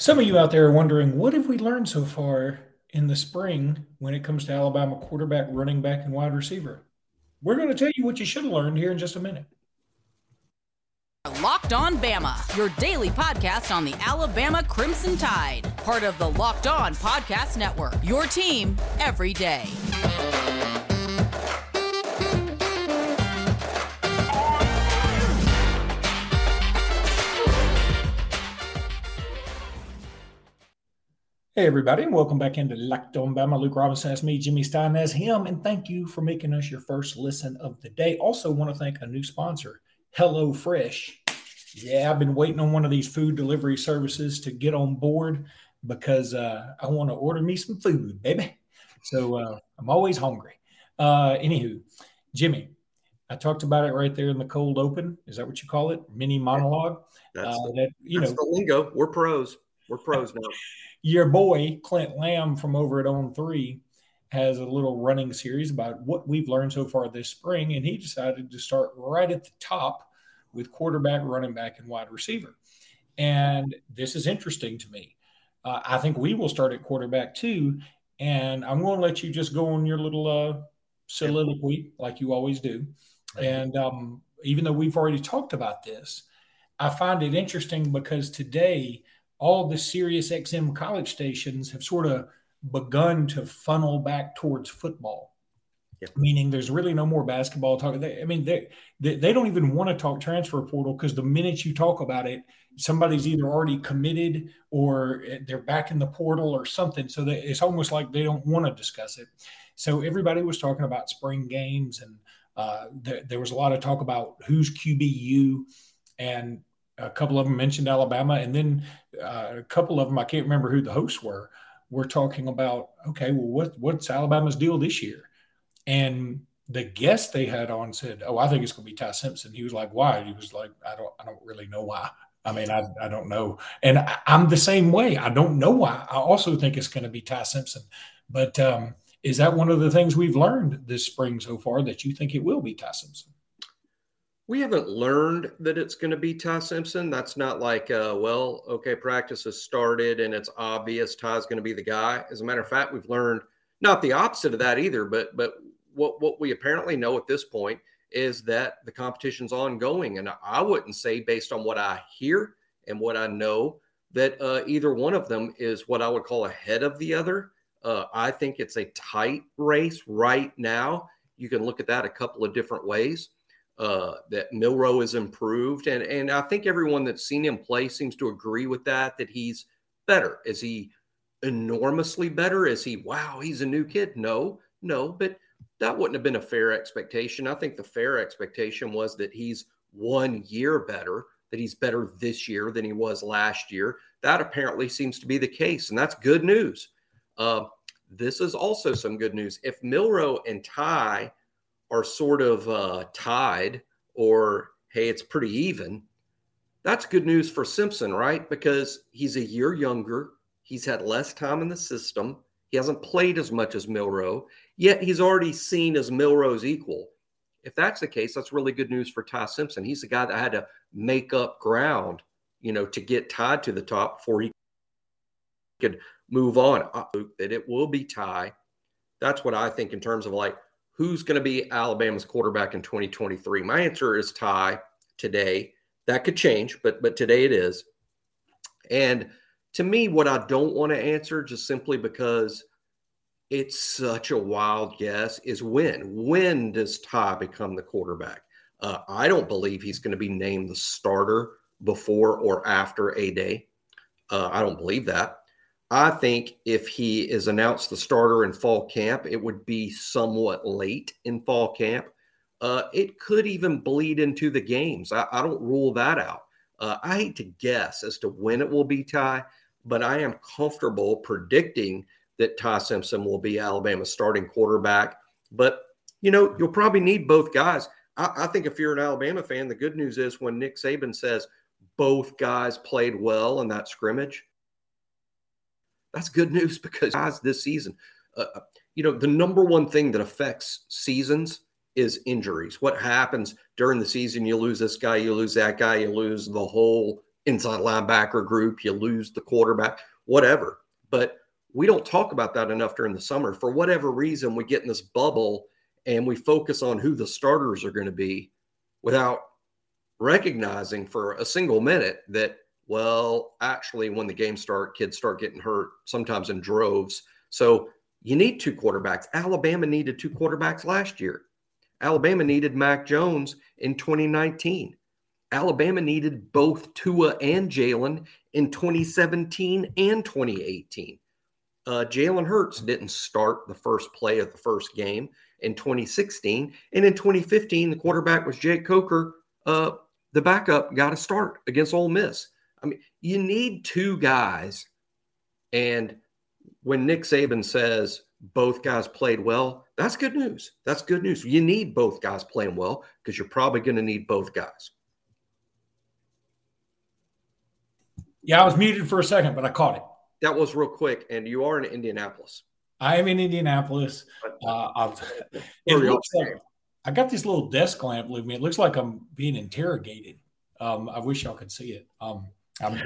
Some of you out there are wondering, what have we learned so far in the spring when it comes to Alabama quarterback, running back, and wide receiver? We're going to tell you what you should have learned here in just a minute. Locked On Bama, your daily podcast on the Alabama Crimson Tide, part of the Locked On Podcast Network. Your team every day. Hey, everybody, and welcome back into Locked On Bama. Luke Robinson, that's me, Jimmy Stein, as him, and thank you for making us your first listen of the day. Also, want to thank a new sponsor, Hello Fresh. Yeah, I've been waiting on one of these food delivery services to get on board because uh, I want to order me some food, baby. So uh, I'm always hungry. Uh, anywho, Jimmy, I talked about it right there in the cold open. Is that what you call it? Mini monologue. That's, uh, the, that, you that's know, the lingo. We're pros. We're pros now your boy Clint Lamb from over at On Three has a little running series about what we've learned so far this spring, and he decided to start right at the top with quarterback, running back, and wide receiver. And this is interesting to me. Uh, I think we will start at quarterback too, and I'm going to let you just go on your little uh, soliloquy like you always do. And um, even though we've already talked about this, I find it interesting because today all the Sirius XM college stations have sort of begun to funnel back towards football. Yeah. Meaning there's really no more basketball talk. They, I mean, they, they, they don't even want to talk transfer portal because the minute you talk about it, somebody's either already committed or they're back in the portal or something. So they, it's almost like they don't want to discuss it. So everybody was talking about spring games, and uh, th- there was a lot of talk about who's QBU, and a couple of them mentioned Alabama, and then uh, a couple of them I can't remember who the hosts were. Were talking about okay, well, what what's Alabama's deal this year? And the guest they had on said, "Oh, I think it's going to be Ty Simpson." He was like, "Why?" He was like, "I don't, I don't really know why. I mean, I, I don't know." And I, am the same way. I don't know why. I also think it's going to be Ty Simpson. But um, is that one of the things we've learned this spring so far that you think it will be Ty Simpson? We haven't learned that it's going to be Ty Simpson. That's not like, uh, well, okay, practice has started and it's obvious Ty's going to be the guy. As a matter of fact, we've learned not the opposite of that either. But but what what we apparently know at this point is that the competition's ongoing, and I wouldn't say based on what I hear and what I know that uh, either one of them is what I would call ahead of the other. Uh, I think it's a tight race right now. You can look at that a couple of different ways uh, that Milroe has improved, and and I think everyone that's seen him play seems to agree with that. That he's better. Is he enormously better? Is he wow? He's a new kid? No, no, but that wouldn't have been a fair expectation. I think the fair expectation was that he's one year better. That he's better this year than he was last year. That apparently seems to be the case, and that's good news. Uh, this is also some good news. If Milroe and Ty are sort of uh, tied or hey, it's pretty even, that's good news for Simpson, right? Because he's a year younger. He's had less time in the system. He hasn't played as much as Milroe, yet he's already seen as Milroe's equal. If that's the case, that's really good news for Ty Simpson. He's the guy that had to make up ground, you know, to get tied to the top before he could move on. That it will be Ty. That's what I think in terms of like who's going to be Alabama's quarterback in 2023? My answer is Ty today. That could change, but but today it is. And to me, what I don't want to answer, just simply because it's such a wild guess, is when. When does Ty become the quarterback? Uh, I don't believe he's going to be named the starter before or after a day. Uh, I don't believe that. I think if he is announced the starter in fall camp, it would be somewhat late in fall camp. Uh, it could even bleed into the games. I, I don't rule that out. Uh, I hate to guess as to when it will be Ty, but I am comfortable predicting that Ty Simpson will be Alabama's starting quarterback. But, you know, you'll probably need both guys. I, I think if you're an Alabama fan, the good news is when Nick Saban says both guys played well in that scrimmage, that's good news because guys, this season, uh, uh, you know, the number one thing that affects seasons is injuries. What happens during the season? You lose this guy, you lose that guy, you lose the whole inside linebacker group, you lose the quarterback, whatever. But we don't talk about that enough during the summer. For whatever reason, we get in this bubble and we focus on who the starters are going to be without recognizing for a single minute that well actually when the game start kids start getting hurt sometimes in droves. So you need two quarterbacks. Alabama needed two quarterbacks last year. Alabama needed mac jones in 2019 alabama needed both tua and jalen in 2017 and 2018 uh, jalen hurts didn't start the first play of the first game in 2016 and in 2015 the quarterback was jake coker. Uh, the backup got a start against Ole Miss. I mean, you need two guys. And when Nick Saban says both guys played well, that's good news. That's good news. You need both guys playing well because you're probably going to need both guys. Yeah, I was muted for a second, but I caught it. That was real quick. And you are in Indianapolis. I am in Indianapolis. Uh, it looks like I got this little desk lamp with me. It looks like I'm being interrogated. Um, I wish y'all could see it. Um, I'm,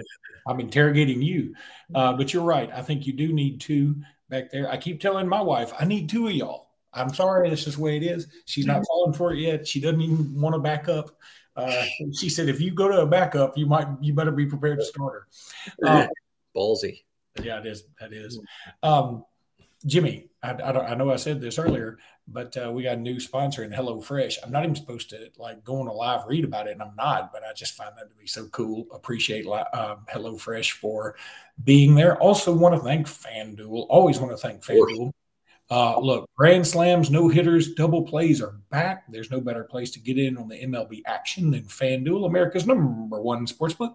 I'm interrogating you, uh, but you're right. I think you do need two back there. I keep telling my wife, I need two of y'all. I'm sorry, that's just the way it is. She's not falling for it yet. She doesn't even want to back up. Uh, she said, if you go to a backup, you might, you better be prepared to start her. Um, Ballsy. Yeah, it is. That is. Um, Jimmy, I, I, I, know I said this earlier, but uh, we got a new sponsor in HelloFresh. I'm not even supposed to like go on a live read about it, and I'm not, but I just find that to be so cool. Appreciate uh, HelloFresh for being there. Also, want to thank FanDuel. Always want to thank FanDuel uh, look, grand slams, no hitters, double plays are back. There's no better place to get in on the MLB action than FanDuel, America's number one sportsbook.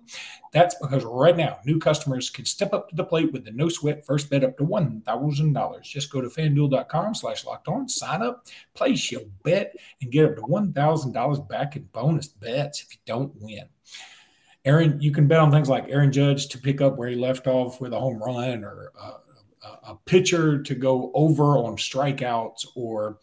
That's because right now, new customers can step up to the plate with the no sweat first bet up to $1,000. Just go to fanduel.com slash locked on, sign up, place your bet, and get up to $1,000 back in bonus bets if you don't win. Aaron, you can bet on things like Aaron Judge to pick up where he left off with a home run or uh, a pitcher to go over on strikeouts or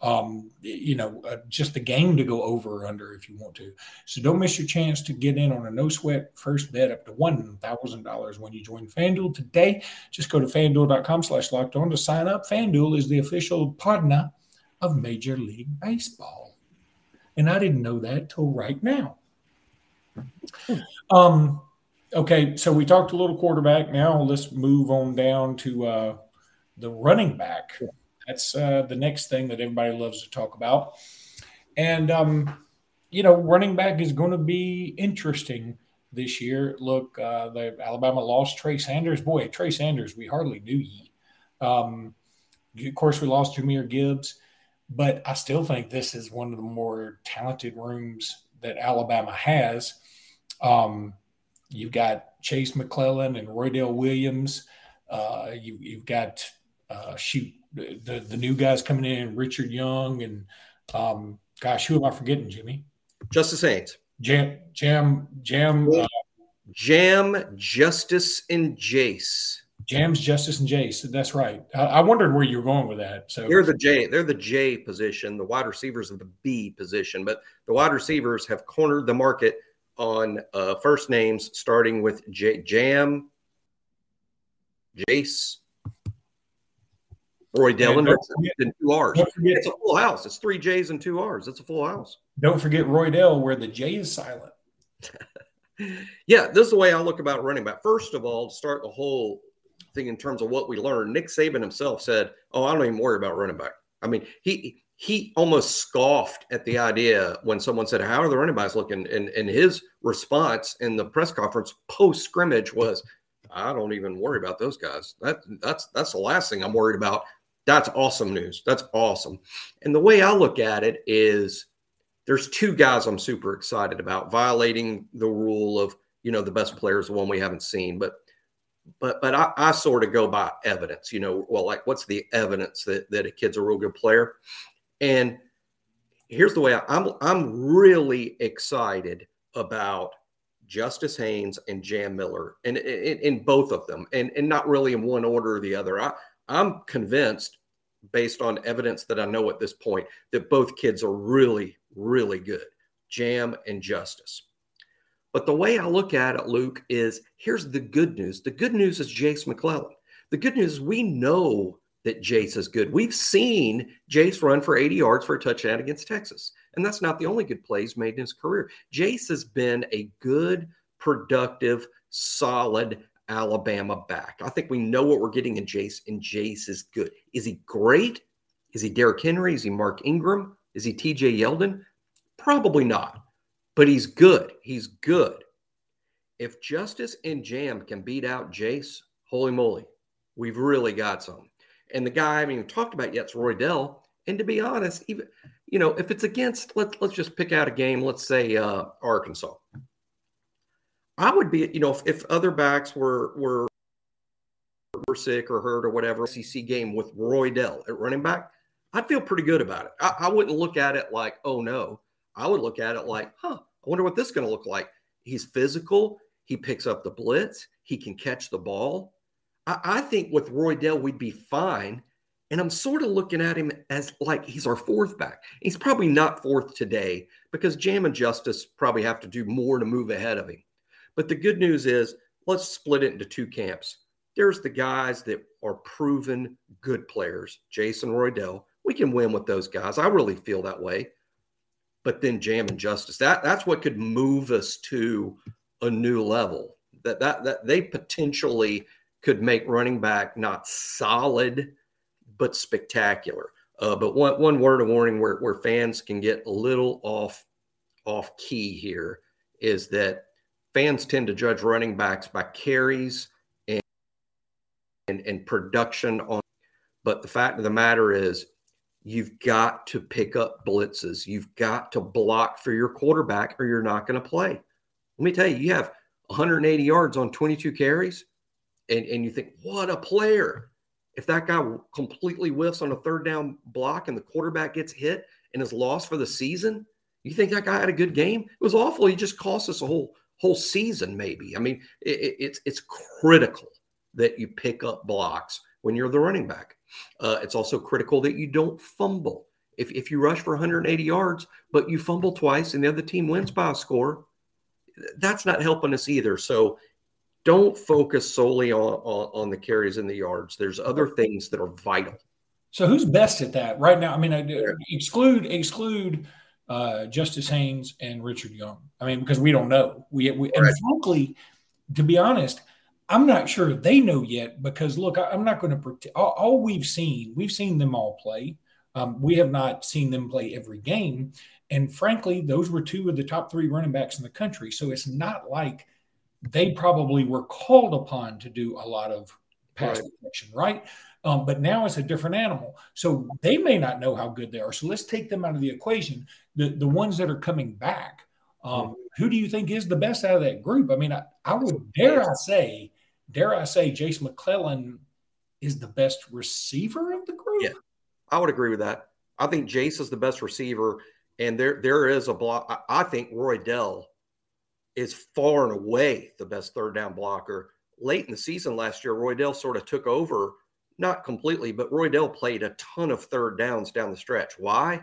um, you know, uh, just the game to go over or under if you want to. So don't miss your chance to get in on a no sweat first bet up to $1,000 when you join FanDuel today. Just go to fanduel.com slash locked on to sign up. FanDuel is the official partner of Major League Baseball. And I didn't know that till right now. Um, Okay, so we talked a little quarterback. Now let's move on down to uh, the running back. That's uh, the next thing that everybody loves to talk about. And, um, you know, running back is going to be interesting this year. Look, uh, the Alabama lost Trey Sanders. Boy, Trey Sanders, we hardly knew ye. Um, of course, we lost Jahmyr Gibbs, but I still think this is one of the more talented rooms that Alabama has. Um, You've got Jase McClellan and Roydell Williams. Uh, you, have got uh, shoot the the new guys coming in, Richard Young, and um, gosh, who am I forgetting, Jimmy? Justice Haynes. Jam, Jam, Jam, uh, Jam, Justice, and Jase. Jams, Justice, and Jase. That's right. I, I, wondered where you were going with that. So they're the J. They're the J position. The wide receivers of the B position, but the wide receivers have cornered the market on uh, first names starting with J- Jam, Jase, Roy Dillon, and two R's. It's a full house. It's three J's and two R's. It's a full house. Don't forget Roydell, where the J is silent. yeah, this is the way I look about running back. First of all, to start the whole thing in terms of what we learned. Nick Saban himself said, "Oh, I don't even worry about running back." I mean, he he almost scoffed at the idea when someone said, How are the running backs looking? And, and his response in the press conference post scrimmage was, I don't even worry about those guys. That that's that's the last thing I'm worried about. That's awesome news. That's awesome. And the way I look at it is there's two guys I'm super excited about violating the rule of, you know, the best player is the one we haven't seen. But but but I, I sort of go by evidence, you know, well, like what's the evidence that that a kid's a real good player? And here's the way I, I'm, I'm really excited about Justice Haynes and Jam Miller, and in, in, both of them, and and not really in one order or the other. I I'm convinced, based on evidence that I know at this point, that both kids are really really good, Jam and Justice. But the way I look at it, Luke, is here's the good news. The good news is Jase McClellan. The good news is we know that Jase is good. We've seen Jase run for 80 yards for a touchdown against Texas. And that's not the only good plays made in his career. Jase has been a good, productive, solid Alabama back. I think we know what we're getting in Jase, and Jase is good. Is he great? Is he Derrick Henry? Is he Mark Ingram? Is he TJ Yeldon? Probably not, but he's good. He's good. If Justice and Jam can beat out Jase, holy moly, we've really got some. And the guy I haven't even talked about yet is Roydell. And to be honest, even you know, if it's against let's let's just pick out a game, let's say uh, Arkansas. I would be, you know, if, if other backs were were were sick or hurt or whatever, SEC game with Roydell at running back, I'd feel pretty good about it. I, I wouldn't look at it like, oh no. I would look at it like, huh, I wonder what this is going to look like. He's physical. He picks up the blitz. He can catch the ball. I, I think with Roydell, we'd be fine. And I'm sort of looking at him as like he's our fourth back. He's probably not fourth today because Jam and Justice probably have to do more to move ahead of him. But the good news is let's split it into two camps. There's the guys that are proven good players, Jason Roydell. We can win with those guys. I really feel that way. But then Jam and Justice, that that's what could move us to a new level. That that that they potentially could make running back not solid but spectacular. Uh, but one one word of warning where where fans can get a little off off key here is that fans tend to judge running backs by carries and and, and production on. But the fact of the matter is, you've got to pick up blitzes. You've got to block for your quarterback, or you're not going to play. Let me tell you, you have 180 yards on 22 carries, and, and you think, what a player if that guy completely whiffs on a third down block and the quarterback gets hit and is lost for the season, you think that guy had a good game? It was awful. He just cost us a whole whole season, maybe. I mean, it, it's it's critical that you pick up blocks when you're the running back. Uh, it's also critical that you don't fumble. If if you rush for 180 yards but you fumble twice and the other team wins by a score, that's not helping us either. So don't focus solely on, on, on the carries and the yards. There's other things that are vital. So who's best at that right now? I mean, I, exclude exclude uh, Justice Haynes and Richard Young. I mean, because we don't know. We, we and frankly, to be honest, I'm not sure they know yet. Because look, I, am not going to pretend. All, all, we've seen, we've seen them all play. Um, we have not seen them play every game. And frankly, those were two of the top three running backs in the country. So it's not like they probably were called upon to do a lot of pass right. protection, right? Um, but now it's a different animal. So they may not know how good they are. So let's take them out of the equation. The the ones that are coming back, um, mm-hmm. who do you think is the best out of that group? I mean, I, I would dare I say, dare I say, Jase McClellan is the best receiver of the group. Yeah, I would agree with that. I think Jase is the best receiver, and there there is a block. I, I think Roydell is far and away the best third down blocker. Late in the season last year, Roydell sort of took over, not completely, but Roydell played a ton of third downs down the stretch. Why?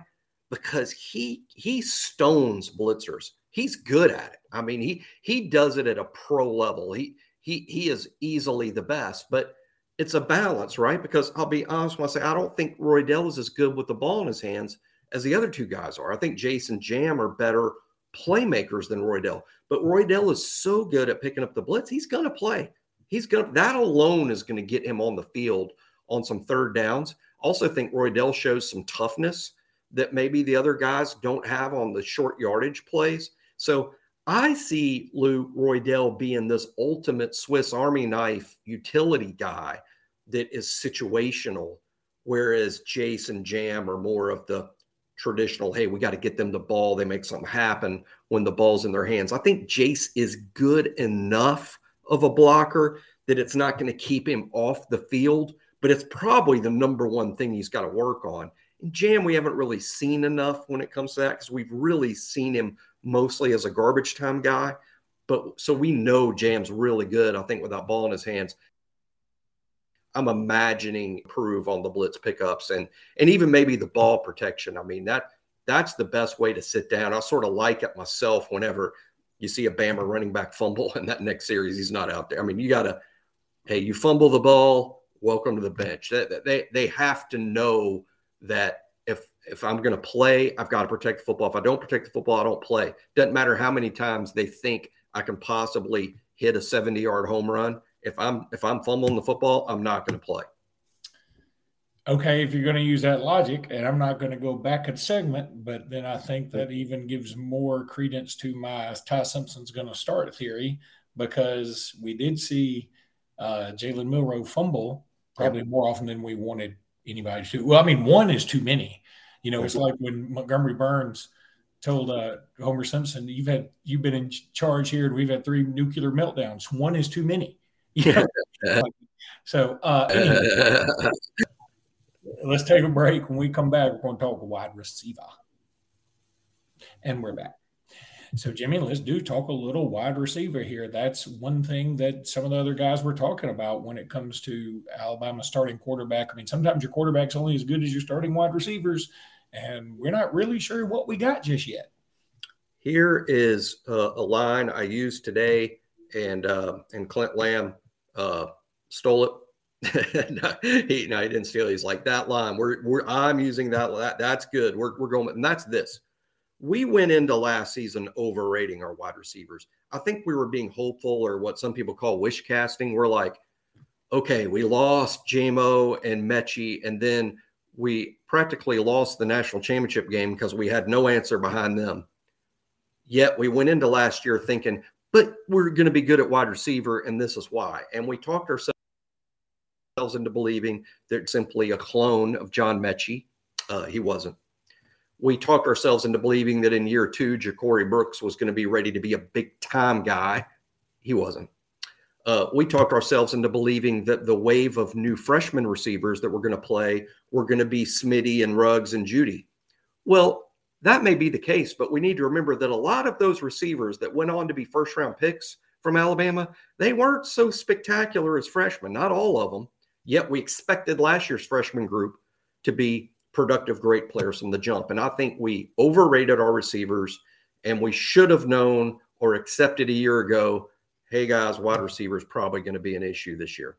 Because he he stones blitzers. He's good at it. I mean, he he does it at a pro level. He he he is easily the best, but it's a balance, right? Because I'll be honest when I say I don't think Roydell is as good with the ball in his hands as the other two guys are. I think Jason Jam are better playmakers than Roydell. But Roydell is so good at picking up the blitz, he's going to play. He's going to, that alone is going to get him on the field on some third downs. Also, think Roydell shows some toughness that maybe the other guys don't have on the short yardage plays. So I see Lou Roydell being this ultimate Swiss Army knife utility guy that is situational, whereas Jason Jam are more of the traditional, hey, we got to get them the ball. They make something happen when the ball's in their hands. I think Jase is good enough of a blocker that it's not going to keep him off the field, but it's probably the number one thing he's got to work on. And Jam, we haven't really seen enough when it comes to that because we've really seen him mostly as a garbage time guy. But so we know Jam's really good, I think, without ball in his hands. I'm imagining improve on the blitz pickups and and even maybe the ball protection. I mean that that's the best way to sit down. I sort of like it myself whenever you see a Bama running back fumble in that next series, he's not out there. I mean, you got to, hey, you fumble the ball, welcome to the bench. They, they, they have to know that if if I'm going to play, I've got to protect the football. If I don't protect the football, I don't play. Doesn't matter how many times they think I can possibly hit a 70 yard home run. If I'm if I'm fumbling the football, I'm not going to play. Okay, if you're going to use that logic, and I'm not going to go back a segment, but then I think that even gives more credence to my Ty Simpson's going to start theory because we did see uh, Jalen Milroe fumble probably more often than we wanted anybody to. Well, I mean, one is too many. You know, it's like when Montgomery Burns told uh, Homer Simpson, "You've had you've been in charge here, and we've had three nuclear meltdowns. One is too many." You know? so, uh, anyway, let's take a break. When we come back, we're going to talk wide receiver, and we're back. So, Jimmy, let's do talk a little wide receiver here. That's one thing that some of the other guys were talking about when it comes to Alabama starting quarterback. I mean, sometimes your quarterback's only as good as your starting wide receivers, and we're not really sure what we got just yet. Here is uh, a line I used today, and uh, and Clint Lamb uh, stole it. no, he, no, he didn't steal. He's like that line. We're, we're I'm using that. that that's good. We're, we're going, and that's this we went into last season overrating our wide receivers. I think we were being hopeful or what some people call wish casting. We're like, okay, we lost Jamo and Metchie, and then we practically lost the national championship game because we had no answer behind them. Yet we went into last year thinking, but we're going to be good at wide receiver, and this is why. And we talked ourselves into believing that simply a clone of John Metchie. Uh, he wasn't we talked ourselves into believing that in year two, Ja'Corey Brooks was going to be ready to be a big time guy. He wasn't. Uh, we talked ourselves into believing that the wave of new freshman receivers that were going to play were going to be Smitty and Ruggs and Jeudy. Well, that may be the case, but we need to remember that a lot of those receivers that went on to be first round picks from Alabama, they weren't so spectacular as freshmen, not all of them. Yet we expected last year's freshman group to be productive, great players from the jump. And I think we overrated our receivers and we should have known or accepted a year ago hey, guys, wide receiver is probably going to be an issue this year.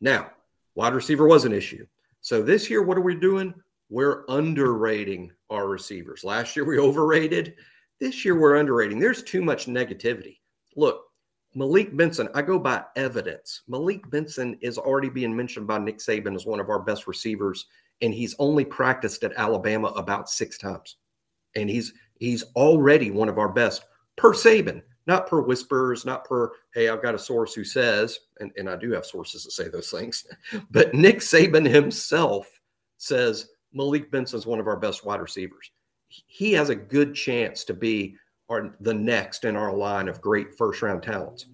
Now, wide receiver was an issue. So this year, what are we doing? We're underrating our receivers. Last year, we overrated. This year, we're underrating. There's too much negativity. Look, Malik Benson, I go by evidence. Malik Benson is already being mentioned by Nick Saban as one of our best receivers and he's only practiced at Alabama about six times. And he's he's already one of our best per Saban, not per whispers, not per, hey, I've got a source who says, and, and I do have sources that say those things, but Nick Saban himself says Malik Benson is one of our best wide receivers. He has a good chance to be our, the next in our line of great first round talents.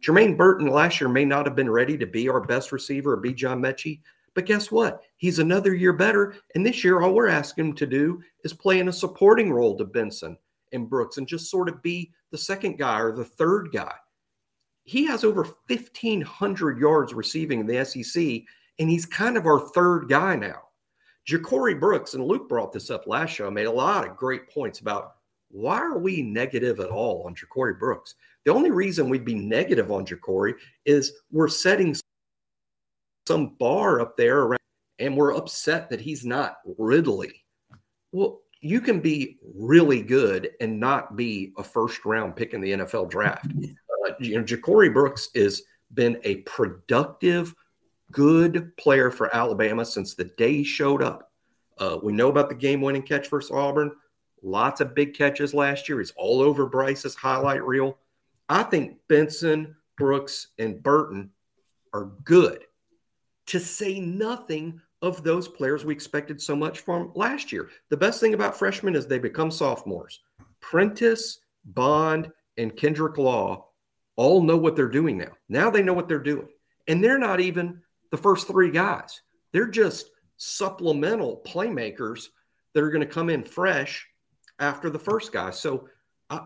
Jermaine Burton last year may not have been ready to be our best receiver or be John Metchie, but guess what? He's another year better. And this year, all we're asking him to do is play in a supporting role to Benson and Brooks and just sort of be the second guy or the third guy. He has over 1,500 yards receiving in the SEC, and he's kind of our third guy now. Ja'Corey Brooks, and Luke brought this up last show, made a lot of great points about why are we negative at all on Ja'Corey Brooks? The only reason we'd be negative on Ja'Corey is we're setting some bar up there around, and we're upset that he's not Ridley. Well, you can be really good and not be a first round pick in the NFL draft. Uh, you know, Ja'Corey Brooks has been a productive, good player for Alabama since the day he showed up. Uh, we know about the game winning catch versus Auburn. Lots of big catches last year. He's all over Bryce's highlight reel. I think Benson, Brooks, and Burton are good to say nothing of those players we expected so much from last year. The best thing about freshmen is they become sophomores. Prentice, Bond, and Kendrick Law all know what they're doing now. Now they know what they're doing. And they're not even the first three guys, they're just supplemental playmakers that are going to come in fresh after the first guy. So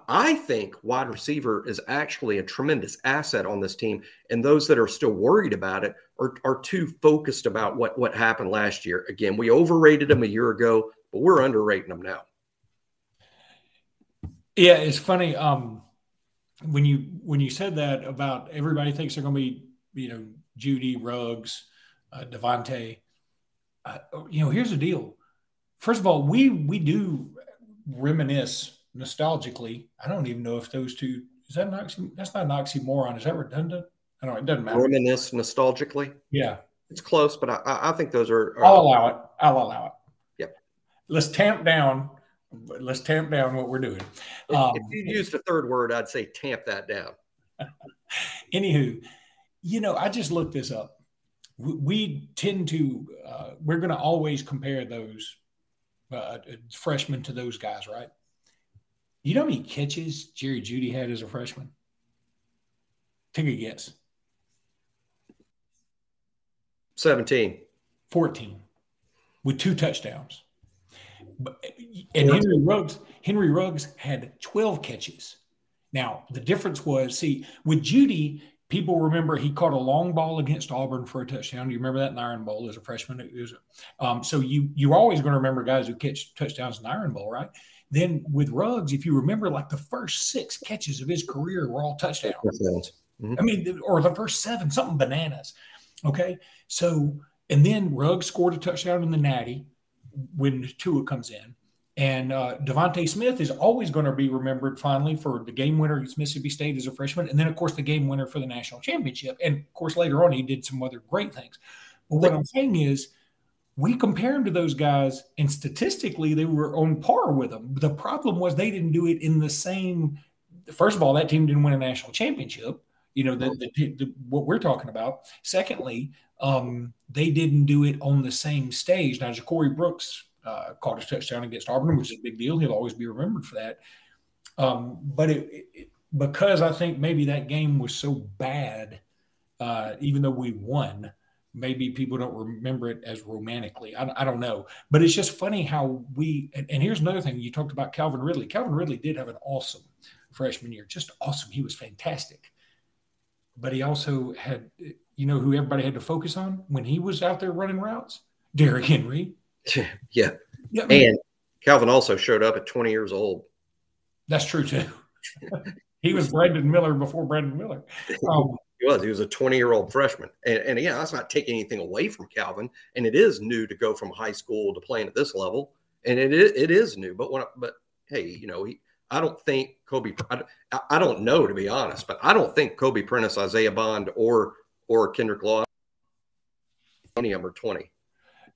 I think wide receiver is actually a tremendous asset on this team. And those that are still worried about it are, are too focused about what, what happened last year. Again, we overrated them a year ago, but we're underrating them now. Yeah, it's funny. Um, when you when you said that about everybody thinks they're going to be you know Jeudy, Ruggs, uh, DeVonta. Uh, you know, here's the deal. First of all, we we do reminisce nostalgically. I don't even know if those two is that an oxy, that's not an oxymoron. Is that redundant? I don't know. It doesn't matter. Reminisce nostalgically. Yeah, it's close, but I, I think those are. are I'll allow it. I'll allow it. Yep. Let's tamp down. Let's tamp down what we're doing. Um, if you used a third word, I'd say tamp that down. Anywho, you know, I just looked this up. We, we tend to, uh, we're going to always compare those uh, freshman to those guys, right? You know how many catches Jerry Jeudy had as a freshman? Take a guess. 17. 14 with two touchdowns. And Henry Ruggs, Henry Ruggs had 12 catches. Now, the difference was see, with Jeudy, people remember he caught a long ball against Auburn for a touchdown. Do you remember that in Iron Bowl as a freshman? Was, um, so you you're always going to remember guys who catch touchdowns in Iron Bowl, right? Then with Ruggs, if you remember, like the first six catches of his career were all touchdowns. Mm-hmm. I mean, or the first seven, something bananas. Okay, so and then Ruggs scored a touchdown in the Natty when Tua comes in. And uh, DeVonta Smith is always going to be remembered finally for the game winner against Mississippi State as a freshman, and then of course the game winner for the national championship. And of course later on he did some other great things. But what I'm saying is, we compare him to those guys, and statistically they were on par with them. The problem was they didn't do it in the same. First of all, that team didn't win a national championship. You know the, the, the what we're talking about. Secondly, um, they didn't do it on the same stage. Now, Ja'Corey Brooks uh, caught a touchdown against Auburn, which is a big deal. He'll always be remembered for that. Um, but it, it, because I think maybe that game was so bad, uh, even though we won, maybe people don't remember it as romantically. I, I don't know. But it's just funny how we, and, and here's another thing you talked about Calvin Ridley. Calvin Ridley did have an awesome freshman year, just awesome. He was fantastic. But he also had, you know, who everybody had to focus on when he was out there running routes? Derrick Henry. Yeah. yeah I mean, and Calvin also showed up at 20 years old. That's true too. he was Brandon Miller before Brandon Miller. Um, he was. He was a 20 year old freshman. And, and yeah, that's not taking anything away from Calvin. And it is new to go from high school to playing at this level. And it is, it is new. But when, but hey, you know, he, I don't think Kobe, I, I don't know to be honest, but I don't think Kobe Prentice, Isiah Bond, or or Kendrick Law, any of them are 20.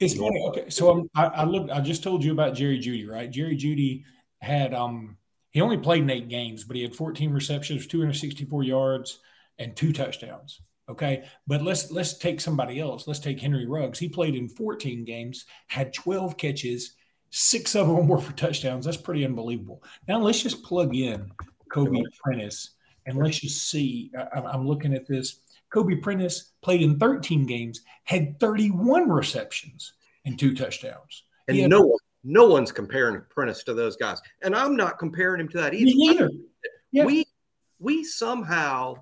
It's funny. Okay, so I'm, I, I looked. I just told you about Jerry Jeudy, right? Jerry Jeudy had um he only played in eight games, but he had 14 receptions, 264 yards, and two touchdowns. Okay, but let's let's take somebody else. Let's take Henry Ruggs. He played in 14 games, had 12 catches, six of them were for touchdowns. That's pretty unbelievable. Now let's just plug in Kobe Prentice and let's just see. I, I'm looking at this. Kobe Prentice played in 13 games, had 31 receptions and two touchdowns. And had, no one, no one's comparing Prentice to those guys. And I'm not comparing him to that either. Either. Yeah. We we somehow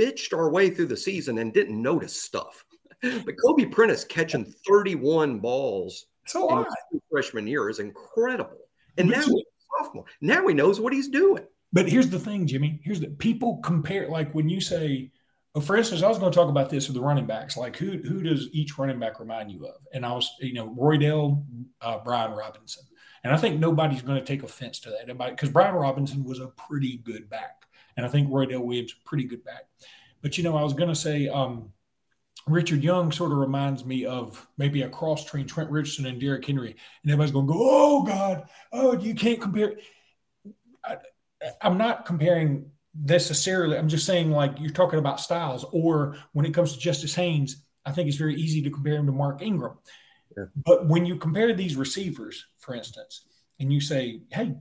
bitched our way through the season and didn't notice stuff. But Kobe Prentice catching 31 balls so in his freshman year is incredible. And but now he's sophomore. Now he knows what he's doing. But here's the thing, Jimmy. Here's the people compare like when you say, oh, for instance, I was going to talk about this with the running backs. Like who who does each running back remind you of? And I was, you know, Roydell, uh, Brian Robinson, and I think nobody's going to take offense to that because Brian Robinson was a pretty good back, and I think Roydell Williams pretty good back. But you know, I was going to say um, Richard Young sort of reminds me of maybe a cross between Trent Richardson and Derrick Henry, and everybody's going to go, "Oh God, oh you can't compare." I, I'm not comparing necessarily. I'm just saying, like you're talking about styles, or when it comes to Justice Haynes, I think it's very easy to compare him to Mark Ingram. Yeah. But when you compare these receivers, for instance, and you say, "Hey,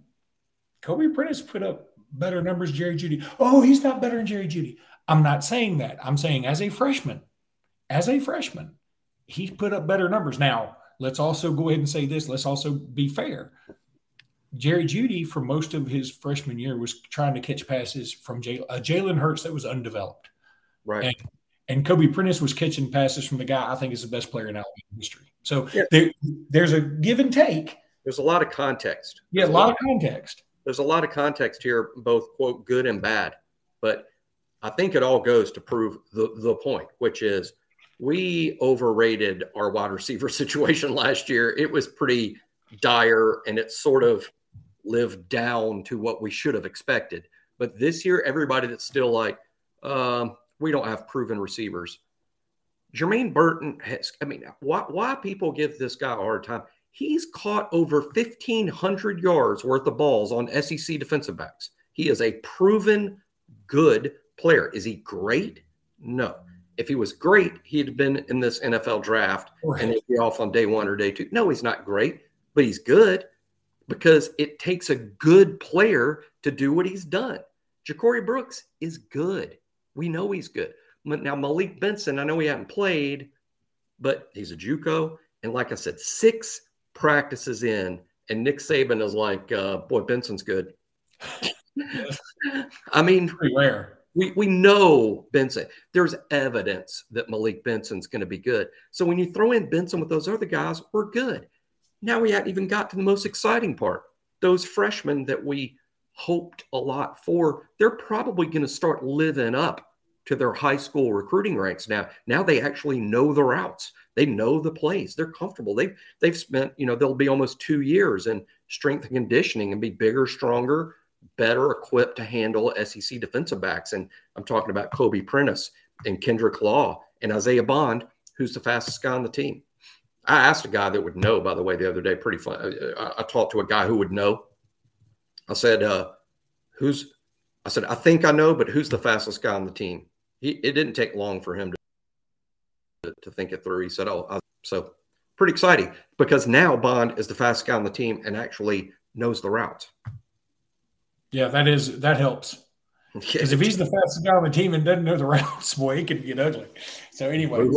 Kobe Prentice put up better numbers, Jerry Jeudy. oh, he's not better than Jerry Jeudy." I'm not saying that. I'm saying as a freshman, as a freshman, he put up better numbers. Now, let's also go ahead and say this. Let's also be fair. Jerry Jeudy, for most of his freshman year, was trying to catch passes from Jalen, uh, Jalen Hurts that was undeveloped. Right. And, and, Kobe Prentice was catching passes from the guy I think is the best player in Alabama history. So yeah. there, there's a give and take. There's a lot of context. Yeah, a lot, lot of context. there's a lot of context here, both quote good and bad, but I think it all goes to prove the the point, which is we overrated our wide receiver situation last year. It was pretty dire, and it sort of lived down to what we should have expected. But this year, everybody that's still like, um, we don't have proven receivers. Jermaine Burton has, I mean, why, why people give this guy a hard time? He's caught over 1,500 yards worth of balls on SEC defensive backs. He is a proven good player. Is he great? No. If he was great, he'd have been in this NFL draft right. and he'd be off on day one or day two. No, he's not great, but he's good because it takes a good player to do what he's done. Ja'Corey Brooks is good. We know he's good. Now, Malik Benson, I know he hadn't played, but he's a Juco. And like I said, six practices in, and Nick Saban is like, uh, boy, Benson's good. I mean, rare. We, we know Benson. There's evidence that Malik Benson's going to be good. So when you throw in Benson with those other guys, we're good. Now we haven't even got to the most exciting part. Those freshmen that we hoped a lot for, they're probably going to start living up to their high school recruiting ranks now. Now they actually know the routes. They know the plays. They're comfortable. They've they've spent, you know, they'll be almost two years in strength and conditioning and be bigger, stronger, better equipped to handle SEC defensive backs. And I'm talking about Kobe Prentice and Kendrick Law and Isiah Bond, who's the fastest guy on the team. I asked a guy that would know, by the way, the other day, pretty fun. I, I talked to a guy who would know. I said, uh, who's, I said, I think I know, but who's the fastest guy on the team? He, it didn't take long for him to, to think it through. He said, oh, I, so pretty exciting because now Bond is the fastest guy on the team and actually knows the routes. Yeah, that is, that helps. Because if he's the fastest guy on the team and doesn't know the routes, boy, it could get ugly. So anyway,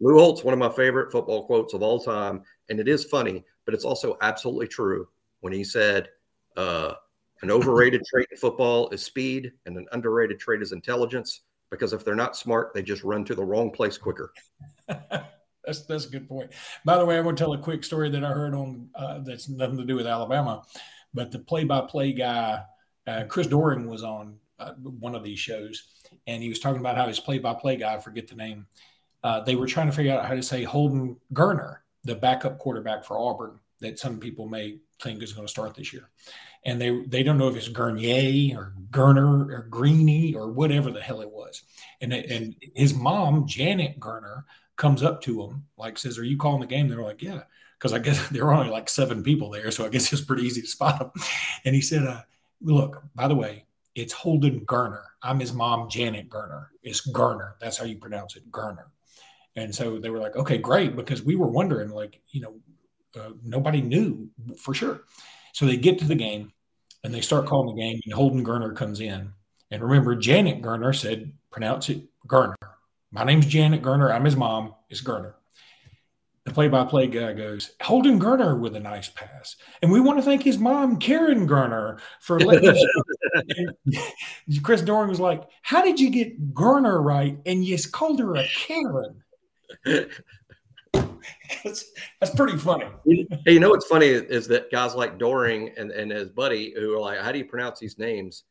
Lou Holtz, one of my favorite football quotes of all time, and it is funny, but it's also absolutely true when he said, uh, "An overrated trait in football is speed, and an underrated trait is intelligence. Because if they're not smart, they just run to the wrong place quicker." that's that's a good point. By the way, I want to tell a quick story that I heard on uh, that's nothing to do with Alabama, but the play-by-play guy, uh, Chris Doering, was on uh, one of these shows, and he was talking about how his play-by-play guy, forget the name uh, they were trying to figure out how to say Holden Geriner, the backup quarterback for Auburn, that some people may think is going to start this year. And they they don't know if it's Gurnier or Gerner or Greeny or whatever the hell it was. And and his mom, Janet Gerner, comes up to him, like says, Are you calling the game? They're like, Yeah. Because I guess there were only like seven people there. So I guess it's pretty easy to spot him. And he said, uh, look, by the way, it's Holden Geriner. I'm his mom, Janet Gerner. It's Gerner. That's how you pronounce it, Gerner. And so they were like, okay, great, because we were wondering, like, you know, uh, nobody knew for sure. So they get to the game and they start calling the game, and Holden Geriner comes in. And remember, Janet Gerner said, pronounce it Gerner. My name's Janet Gerner. I'm his mom. It's Gerner. The play by play guy goes, Holden Geriner with a nice pass. And we want to thank his mom, Karen Gerner, for letting us. Chris Doering was like, How did you get Gerner right? And you called her a Karen that's, that's pretty funny. Hey, you know what's funny is that guys like Doering and, and his buddy who are like, how do you pronounce these names?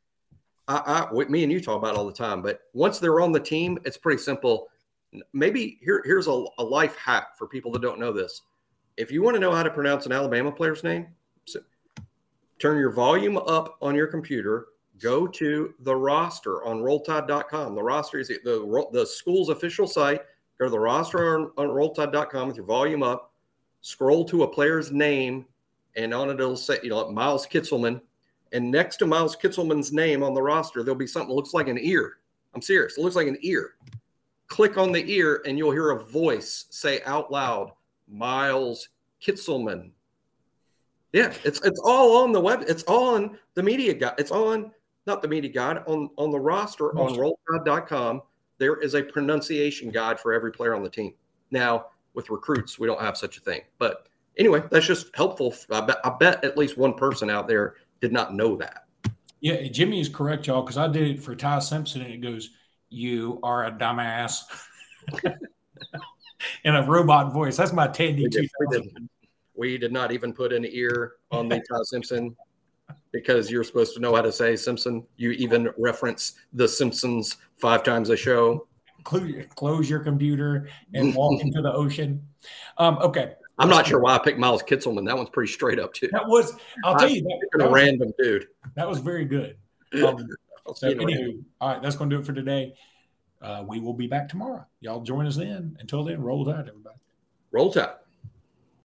I, I me and you talk about all the time, but once they're on the team, it's pretty simple. Maybe here, here's a, a life hack for people that don't know this. If you want to know how to pronounce an Alabama player's name, so turn your volume up on your computer, go to the roster on rolltide.com. The roster is the, the, the school's official site Go to the roster on, on rolltide.com with your volume up, scroll to a player's name, and on it it'll say, you know, like Miles Kitselman. And next to Miles Kitselman's name on the roster, there'll be something that looks like an ear. I'm serious. It looks like an ear. Click on the ear, and you'll hear a voice say out loud, Miles Kitselman. Yeah, it's it's all on the web. It's on the media guide. It's on not the media guide on on the roster on rolltide.com there is a pronunciation guide for every player on the team. Now, with recruits, we don't have such a thing. But anyway, that's just helpful. I bet, I bet at least one person out there did not know that. Yeah, Jimmy is correct, y'all, because I did it for Ty Simpson, and it goes, "You are a dumbass," in a robot voice. That's my Tandy two thousand. We did not even put an ear on the Ty Simpson. Because you're supposed to know how to say Simpson. You even reference The Simpsons five times a show. Close your computer and walk into the ocean. Um, okay. I'm not sure why I picked Miles Kitselman. That one's pretty straight up too. That was, I'll tell you, that, that a was, random dude. That was very good. Um, so, anywho, all right, that's going to do it for today. Uh, we will be back tomorrow. Y'all join us then. Until then, roll tide, everybody. Roll tide.